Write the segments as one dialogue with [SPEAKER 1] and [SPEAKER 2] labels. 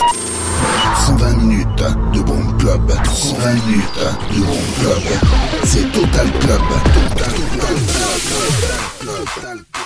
[SPEAKER 1] 120 minutes de bon club. 120 minutes de bon club. C'est Total Club. Total Club. Total Club.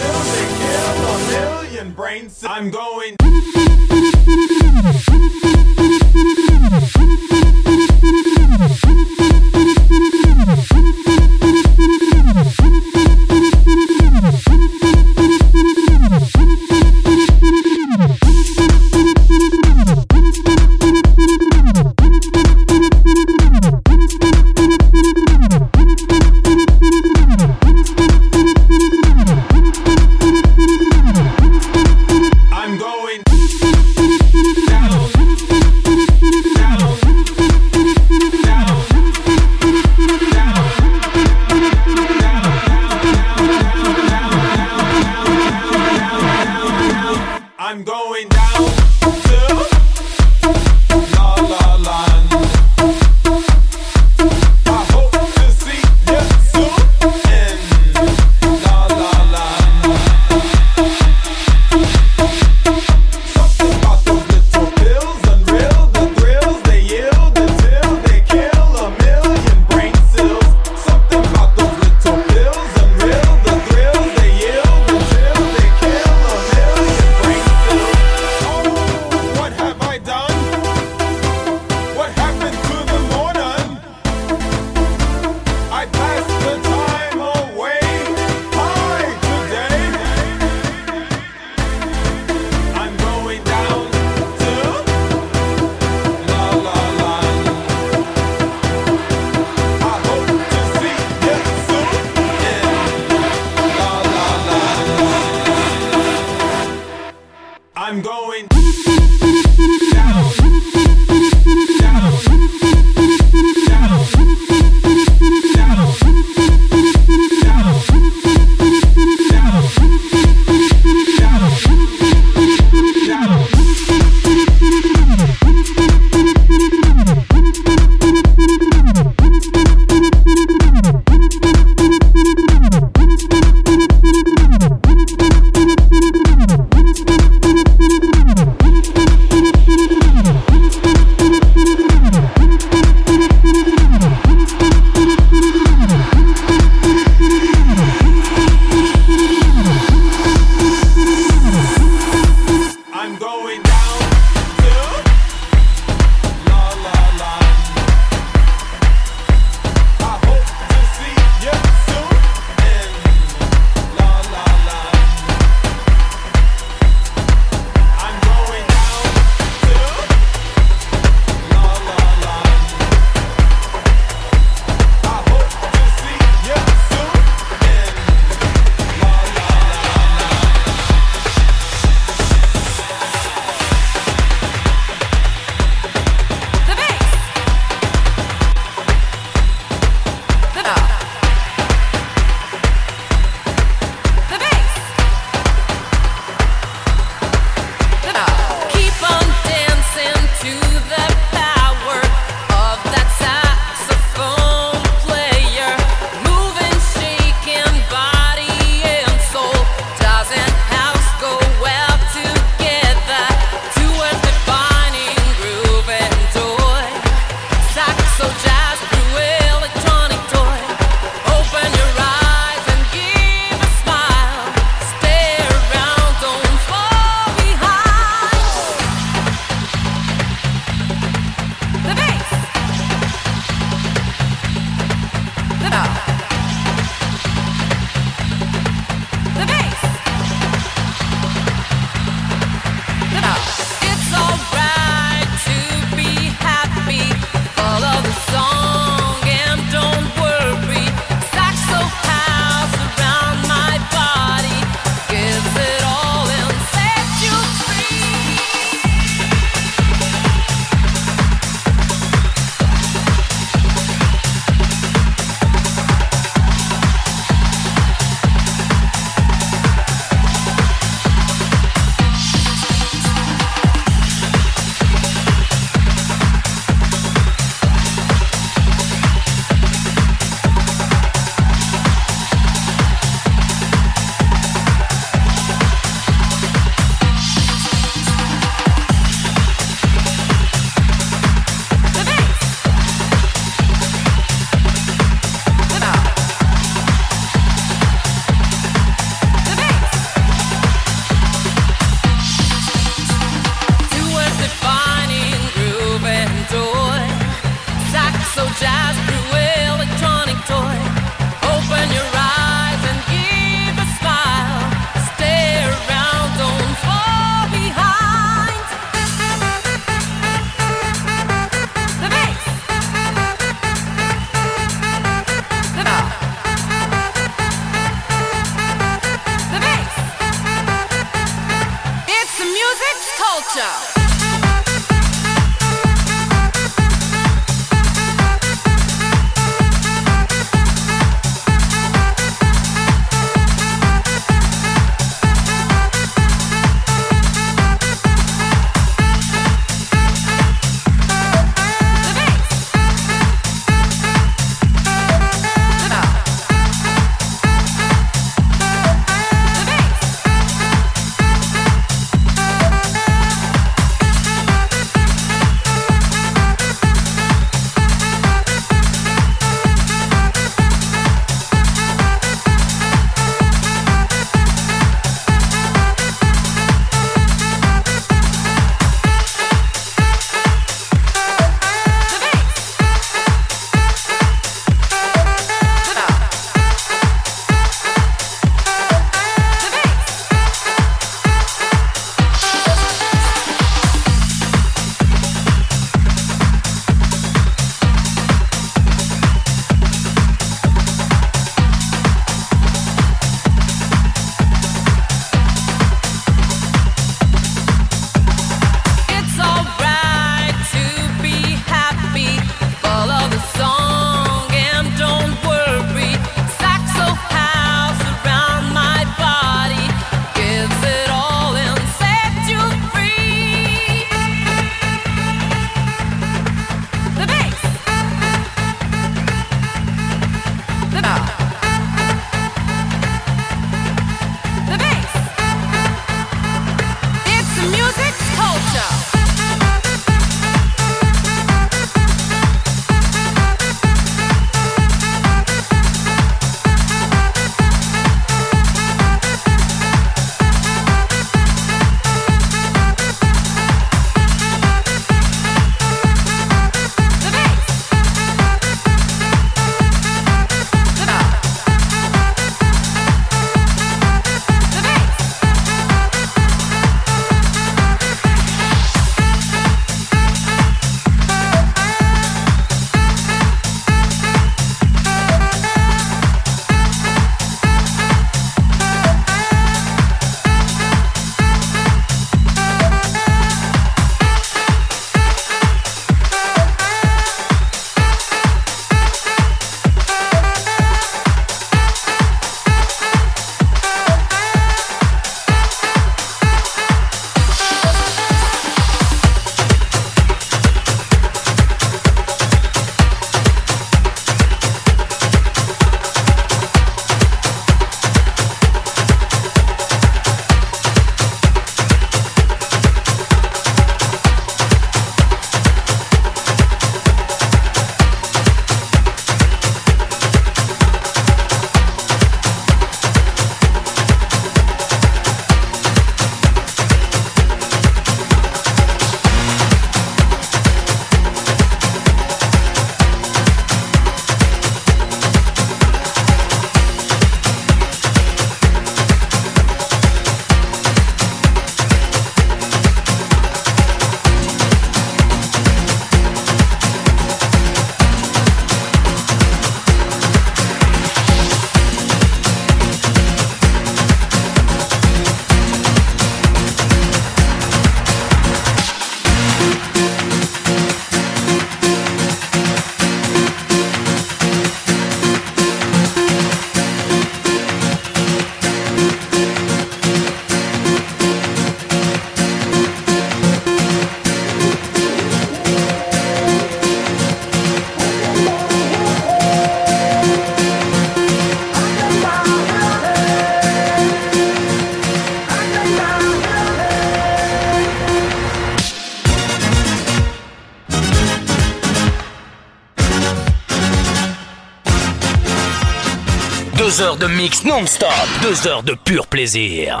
[SPEAKER 2] Heures de mix non-stop, deux heures de pur plaisir.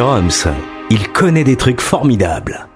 [SPEAKER 3] Rums, il connaît des trucs formidables.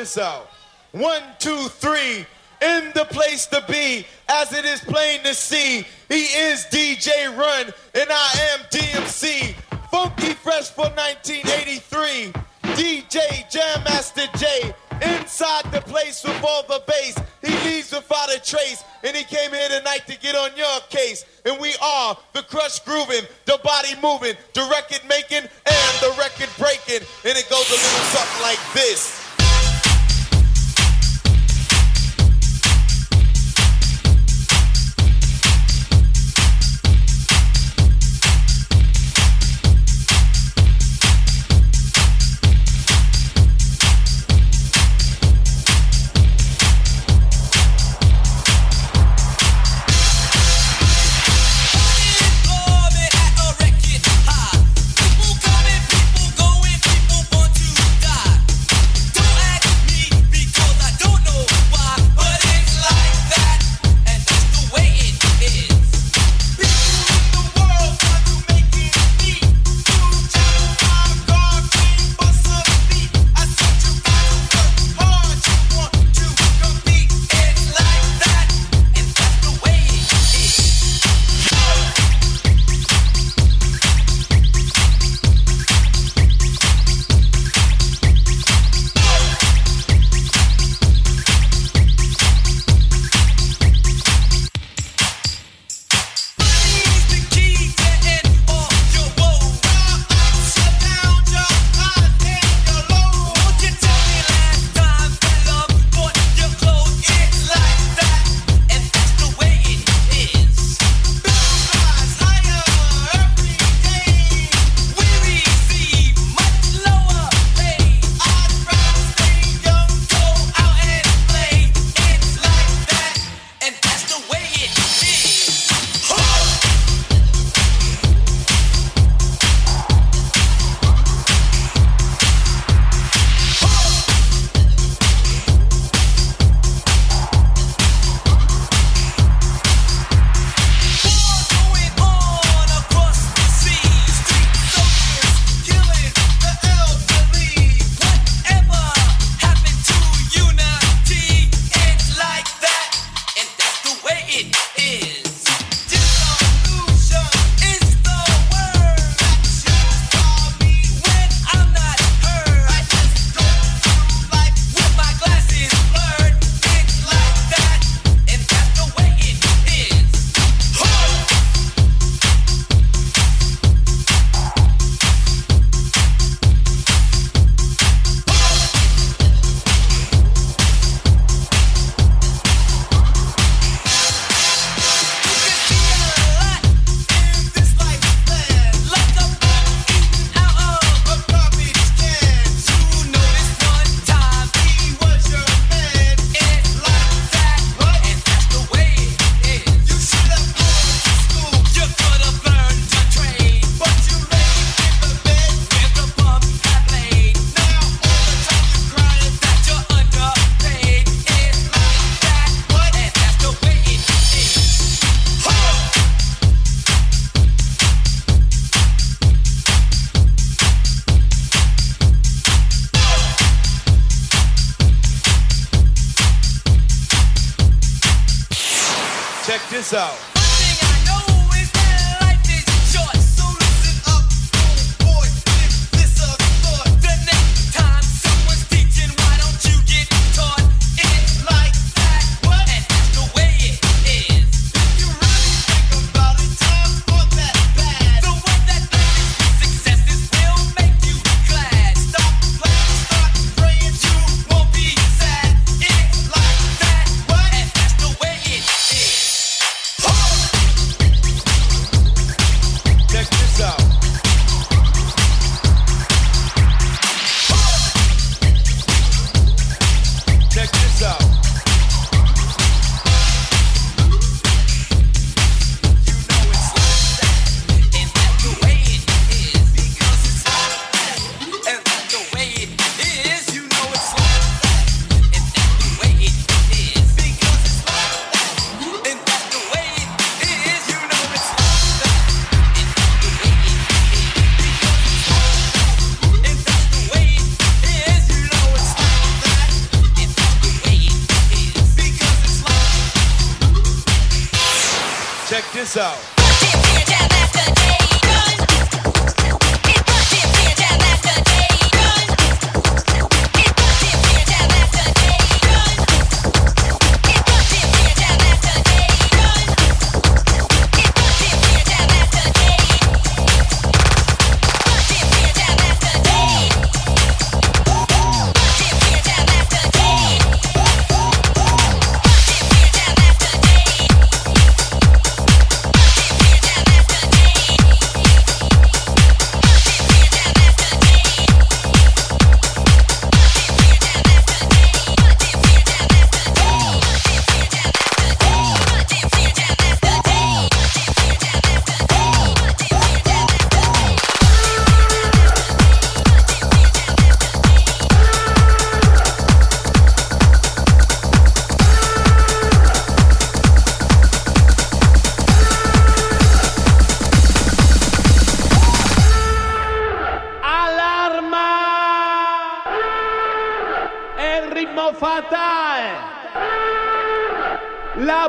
[SPEAKER 4] this out. One, two, three. In the place to be, as it is plain to see, he is DJ Run, and I am DMC. Funky Fresh for 1983.
[SPEAKER 5] DJ Jam Master Jay. Inside the place with all the bass. He leaves without a trace. And he came here tonight to get on your case. And we are the crush grooving, the body moving, the record making, and the record breaking. And it goes a little something like this.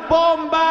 [SPEAKER 6] Bomba.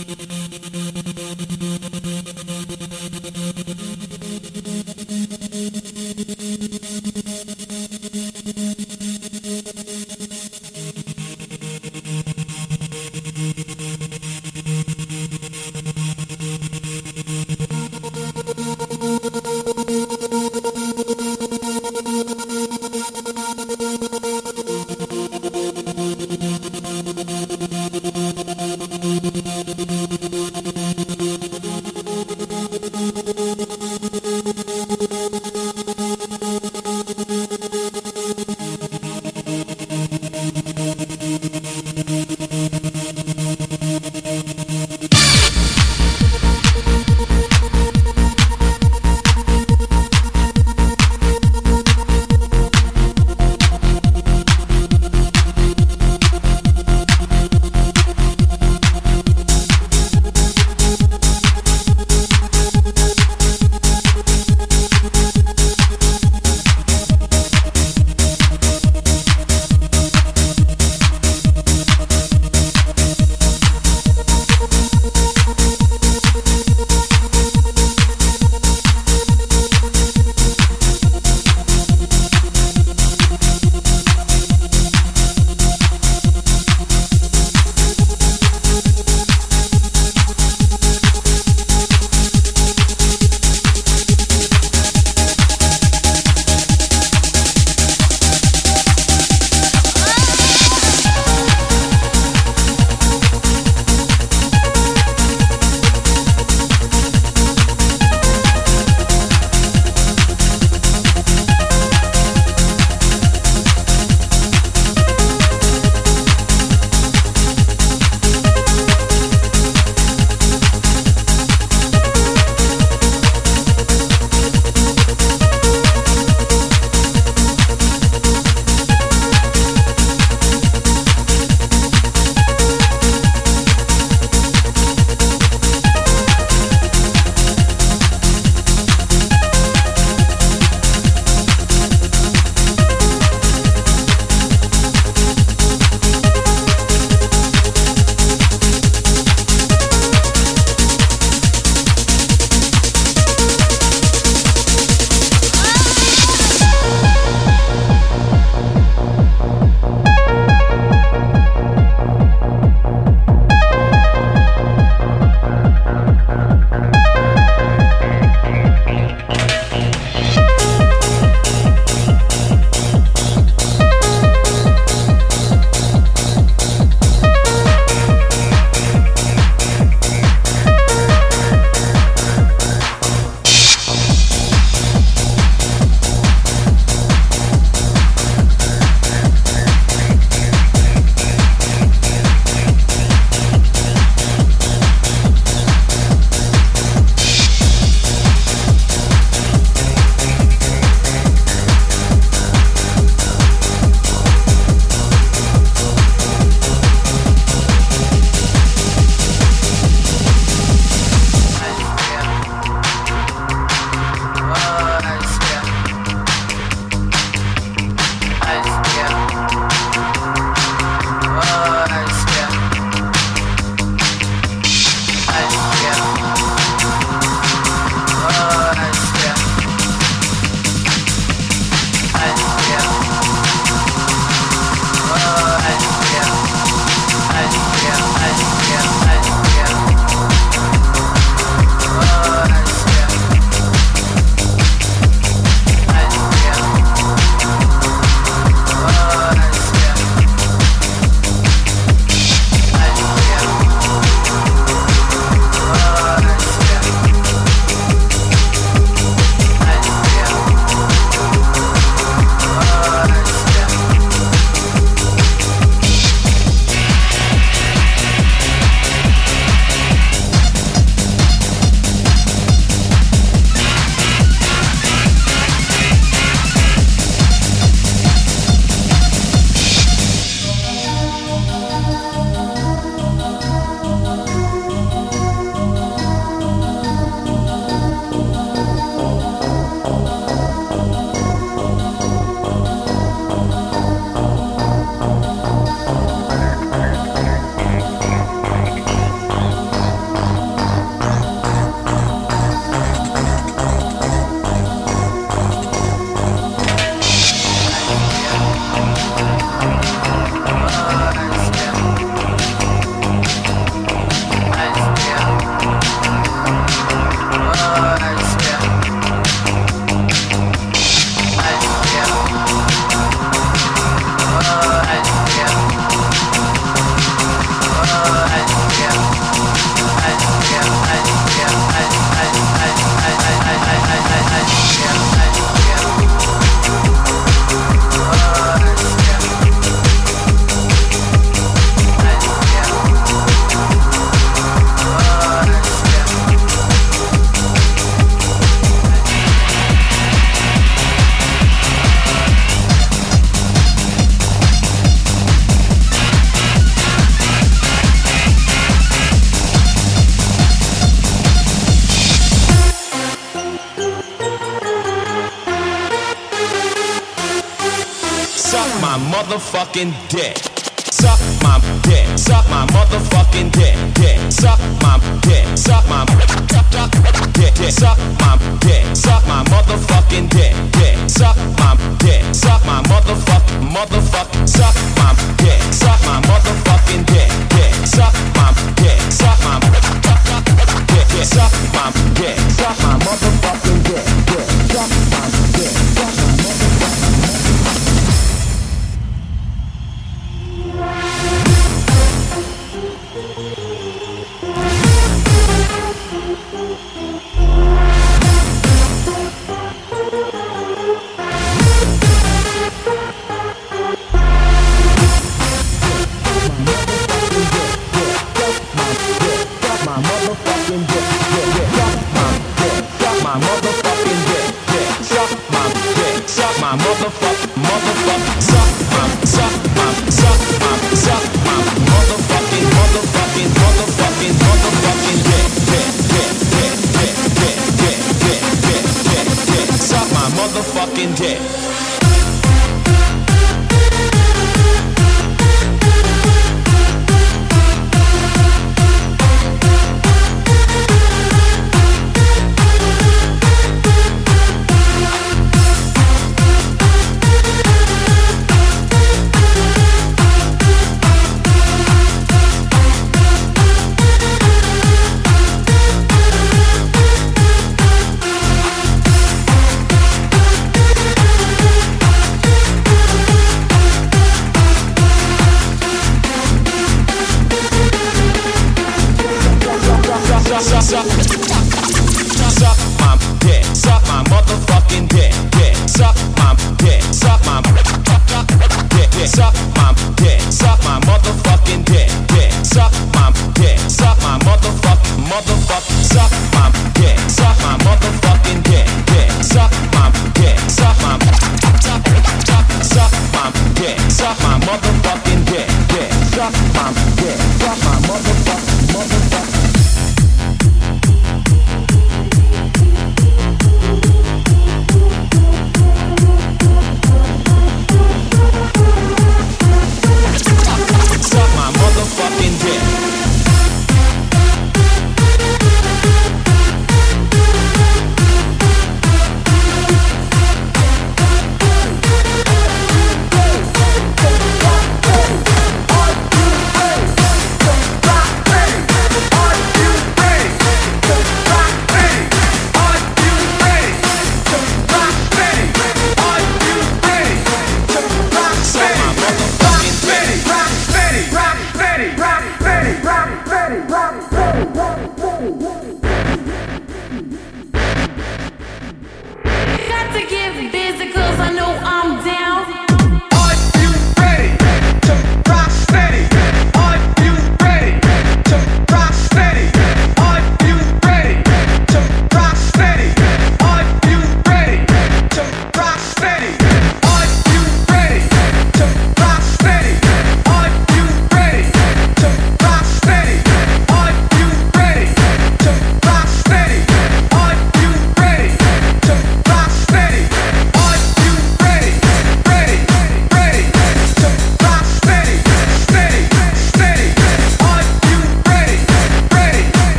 [SPEAKER 7] fucking dick.